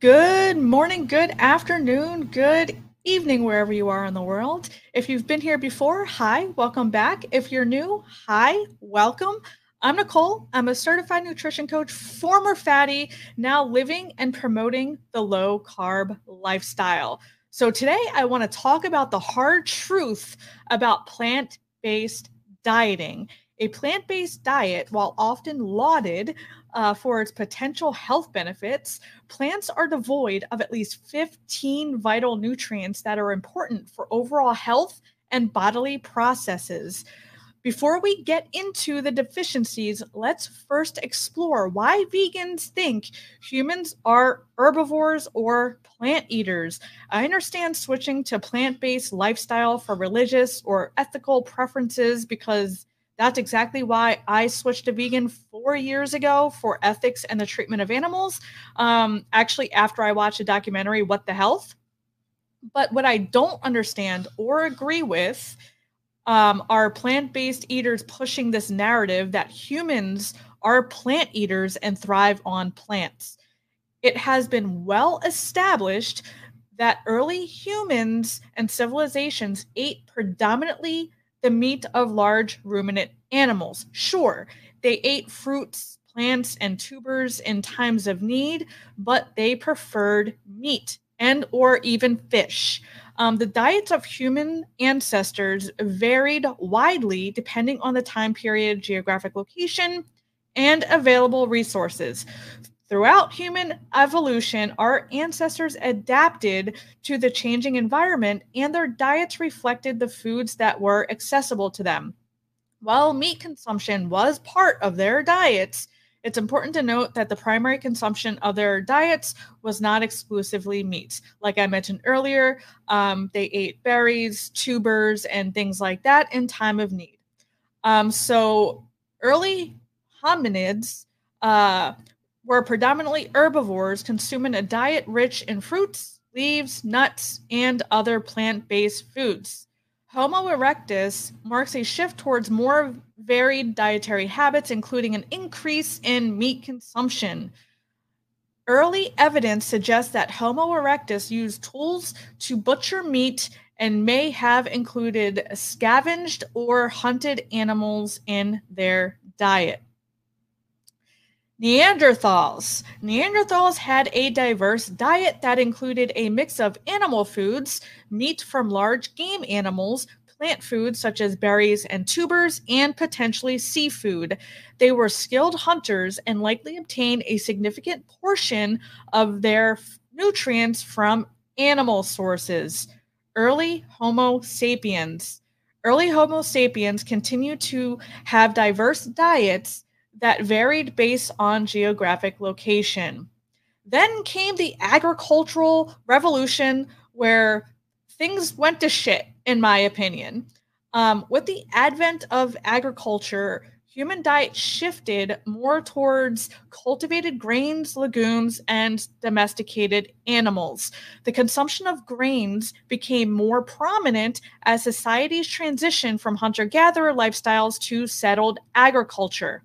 Good morning, good afternoon, good evening, wherever you are in the world. If you've been here before, hi, welcome back. If you're new, hi, welcome. I'm Nicole. I'm a certified nutrition coach, former fatty, now living and promoting the low carb lifestyle. So, today I want to talk about the hard truth about plant based dieting. A plant based diet, while often lauded uh, for its potential health benefits, plants are devoid of at least 15 vital nutrients that are important for overall health and bodily processes. Before we get into the deficiencies, let's first explore why vegans think humans are herbivores or plant eaters. I understand switching to plant based lifestyle for religious or ethical preferences because that's exactly why I switched to vegan four years ago for ethics and the treatment of animals. Um, actually, after I watched a documentary, What the Health. But what I don't understand or agree with um, are plant based eaters pushing this narrative that humans are plant eaters and thrive on plants. It has been well established that early humans and civilizations ate predominantly the meat of large ruminant animals. Sure, they ate fruits, plants, and tubers in times of need, but they preferred meat and or even fish. Um, the diets of human ancestors varied widely depending on the time period, geographic location, and available resources. Throughout human evolution, our ancestors adapted to the changing environment and their diets reflected the foods that were accessible to them. While meat consumption was part of their diets, it's important to note that the primary consumption of their diets was not exclusively meat. Like I mentioned earlier, um, they ate berries, tubers, and things like that in time of need. Um, so early hominids uh, were predominantly herbivores, consuming a diet rich in fruits, leaves, nuts, and other plant based foods. Homo erectus marks a shift towards more varied dietary habits, including an increase in meat consumption. Early evidence suggests that Homo erectus used tools to butcher meat and may have included scavenged or hunted animals in their diet. Neanderthals. Neanderthals had a diverse diet that included a mix of animal foods, meat from large game animals, plant foods such as berries and tubers, and potentially seafood. They were skilled hunters and likely obtained a significant portion of their nutrients from animal sources. Early Homo sapiens. Early Homo sapiens continued to have diverse diets that varied based on geographic location. Then came the agricultural revolution, where things went to shit, in my opinion. Um, with the advent of agriculture, human diet shifted more towards cultivated grains, legumes, and domesticated animals. The consumption of grains became more prominent as societies transitioned from hunter gatherer lifestyles to settled agriculture.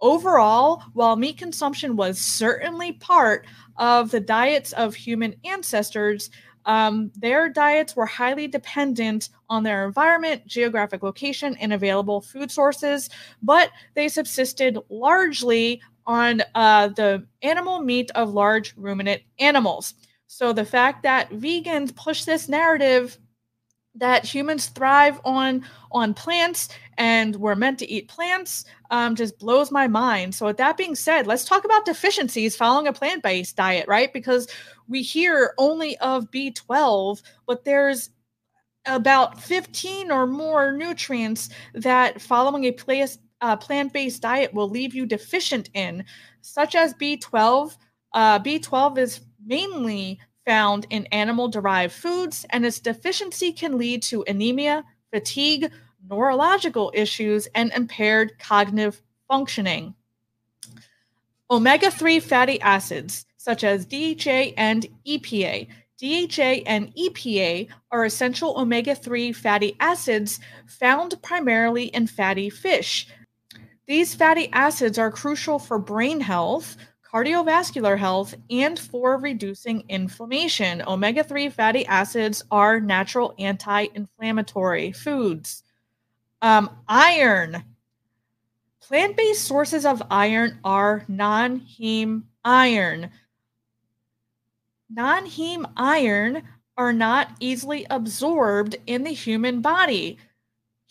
Overall, while meat consumption was certainly part of the diets of human ancestors, um, their diets were highly dependent on their environment, geographic location, and available food sources, but they subsisted largely on uh, the animal meat of large ruminant animals. So the fact that vegans push this narrative that humans thrive on on plants and we're meant to eat plants um, just blows my mind. So, with that being said, let's talk about deficiencies following a plant based diet, right? Because we hear only of B12, but there's about 15 or more nutrients that following a place, uh, plant based diet will leave you deficient in, such as B12. Uh, B12 is mainly found in animal derived foods, and its deficiency can lead to anemia, fatigue, neurological issues, and impaired cognitive functioning. Omega 3 fatty acids, such as DHA and EPA. DHA and EPA are essential omega 3 fatty acids found primarily in fatty fish. These fatty acids are crucial for brain health, cardiovascular health, and for reducing inflammation. Omega 3 fatty acids are natural anti inflammatory foods. Um, iron. Plant based sources of iron are non heme iron. Non heme iron are not easily absorbed in the human body.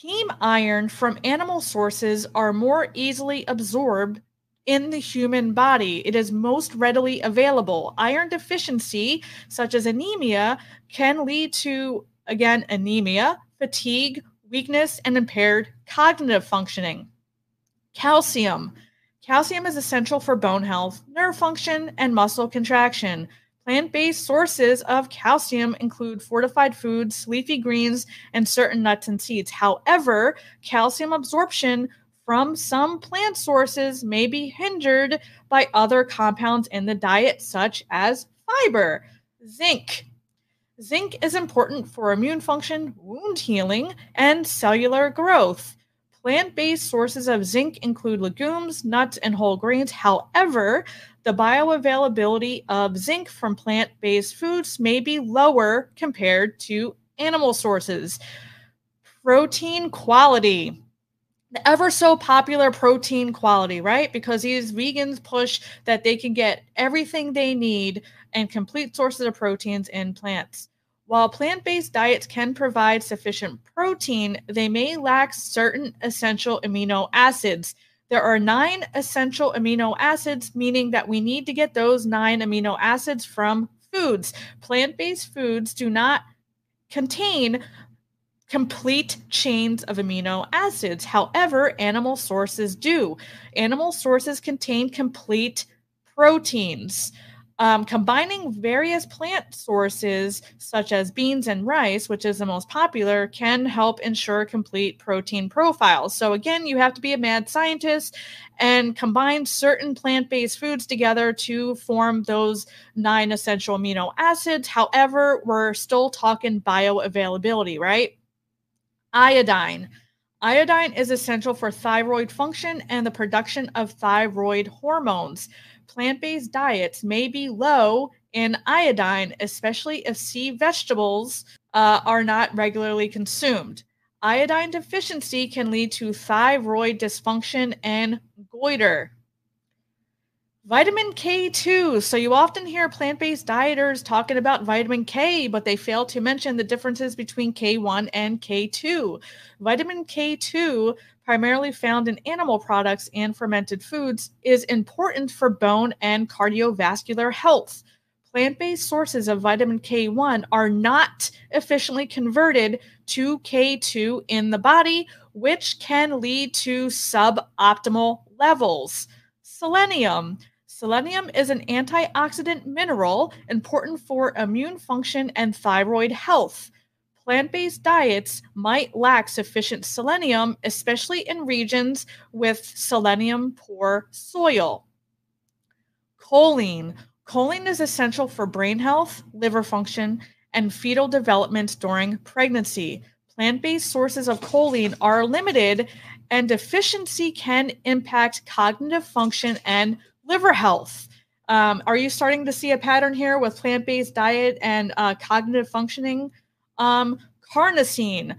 Heme iron from animal sources are more easily absorbed in the human body. It is most readily available. Iron deficiency, such as anemia, can lead to, again, anemia, fatigue, weakness, and impaired cognitive functioning. Calcium. Calcium is essential for bone health, nerve function, and muscle contraction. Plant based sources of calcium include fortified foods, leafy greens, and certain nuts and seeds. However, calcium absorption from some plant sources may be hindered by other compounds in the diet, such as fiber. Zinc. Zinc is important for immune function, wound healing, and cellular growth. Plant based sources of zinc include legumes, nuts, and whole grains. However, the bioavailability of zinc from plant based foods may be lower compared to animal sources. Protein quality the ever so popular protein quality, right? Because these vegans push that they can get everything they need and complete sources of proteins in plants. While plant based diets can provide sufficient protein, they may lack certain essential amino acids. There are nine essential amino acids, meaning that we need to get those nine amino acids from foods. Plant based foods do not contain complete chains of amino acids. However, animal sources do. Animal sources contain complete proteins. Um, combining various plant sources, such as beans and rice, which is the most popular, can help ensure complete protein profiles. So, again, you have to be a mad scientist and combine certain plant based foods together to form those nine essential amino acids. However, we're still talking bioavailability, right? Iodine. Iodine is essential for thyroid function and the production of thyroid hormones. Plant based diets may be low in iodine, especially if sea vegetables uh, are not regularly consumed. Iodine deficiency can lead to thyroid dysfunction and goiter. Vitamin K2. So you often hear plant based dieters talking about vitamin K, but they fail to mention the differences between K1 and K2. Vitamin K2, primarily found in animal products and fermented foods, is important for bone and cardiovascular health. Plant based sources of vitamin K1 are not efficiently converted to K2 in the body, which can lead to suboptimal levels. Selenium. Selenium is an antioxidant mineral important for immune function and thyroid health. Plant based diets might lack sufficient selenium, especially in regions with selenium poor soil. Choline. Choline is essential for brain health, liver function, and fetal development during pregnancy. Plant based sources of choline are limited, and deficiency can impact cognitive function and liver health. Um, are you starting to see a pattern here with plant based diet and uh, cognitive functioning? Um, carnosine.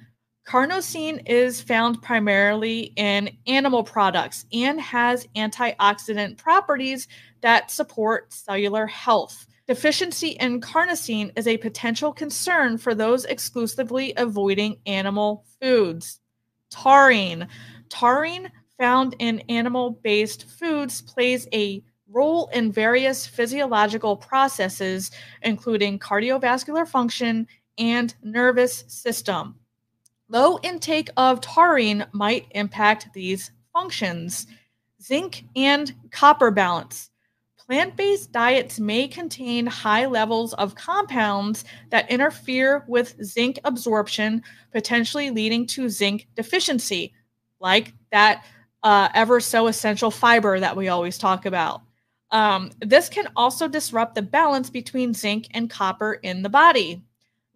Carnosine is found primarily in animal products and has antioxidant properties that support cellular health. Deficiency in carnosine is a potential concern for those exclusively avoiding animal foods. Taurine. Taurine found in animal based foods plays a role in various physiological processes, including cardiovascular function and nervous system. Low intake of taurine might impact these functions. Zinc and copper balance. Plant based diets may contain high levels of compounds that interfere with zinc absorption, potentially leading to zinc deficiency, like that uh, ever so essential fiber that we always talk about. Um, this can also disrupt the balance between zinc and copper in the body.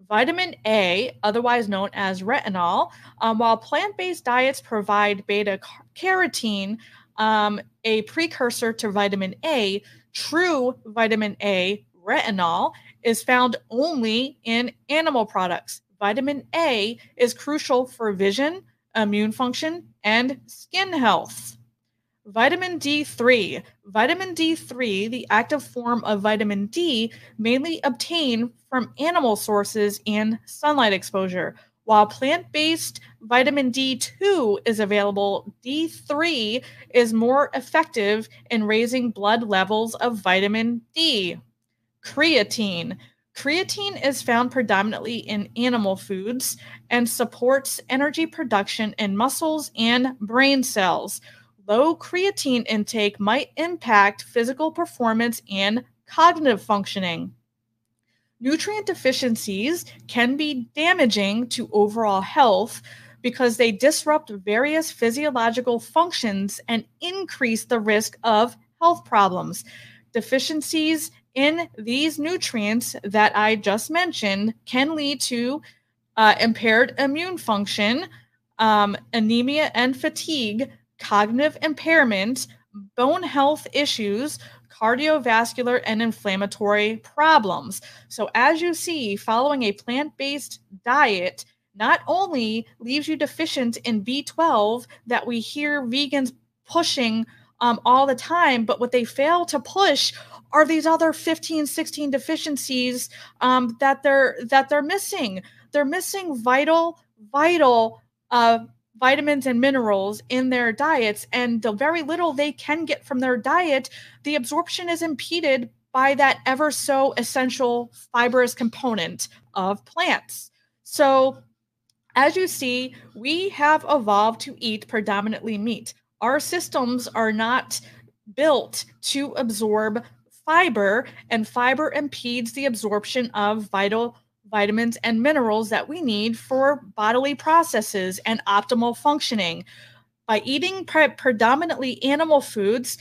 Vitamin A, otherwise known as retinol, um, while plant based diets provide beta carotene, um, a precursor to vitamin A, True vitamin A, retinol, is found only in animal products. Vitamin A is crucial for vision, immune function, and skin health. Vitamin D3. Vitamin D3, the active form of vitamin D, mainly obtained from animal sources and sunlight exposure. While plant based vitamin D2 is available, D3 is more effective in raising blood levels of vitamin D. Creatine. Creatine is found predominantly in animal foods and supports energy production in muscles and brain cells. Low creatine intake might impact physical performance and cognitive functioning. Nutrient deficiencies can be damaging to overall health because they disrupt various physiological functions and increase the risk of health problems. Deficiencies in these nutrients that I just mentioned can lead to uh, impaired immune function, um, anemia and fatigue, cognitive impairment, bone health issues, cardiovascular and inflammatory problems. So, as you see, following a plant based diet not only leaves you deficient in B12 that we hear vegans pushing um, all the time, but what they fail to push are these other 15 16 deficiencies um, that they're that they're missing. They're missing vital vital uh, vitamins and minerals in their diets and the very little they can get from their diet the absorption is impeded by that ever so essential fibrous component of plants. So as you see we have evolved to eat predominantly meat our systems are not built to absorb fiber and fiber impedes the absorption of vital vitamins, and minerals that we need for bodily processes and optimal functioning. By eating pre- predominantly animal foods,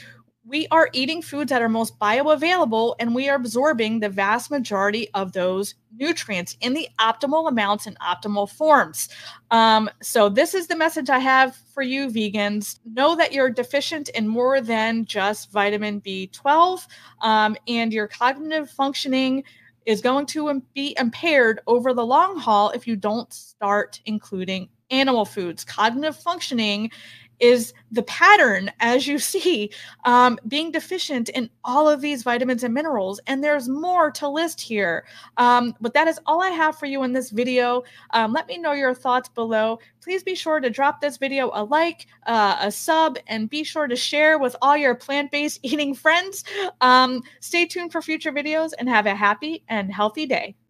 we are eating foods that are most bioavailable and we are absorbing the vast majority of those nutrients in the optimal amounts and optimal forms. Um, so, this is the message I have for you, vegans. Know that you're deficient in more than just vitamin B12 um, and your cognitive functioning is going to be impaired over the long haul if you don't start including animal foods. Cognitive functioning is the pattern, as you see, um, being deficient in all of these vitamins and minerals. And there's more to list here. Um, but that is all I have for you in this video. Um, let me know your thoughts below. Please be sure to drop this video a like, uh, a sub, and be sure to share with all your plant based eating friends. Um, stay tuned for future videos and have a happy and healthy day.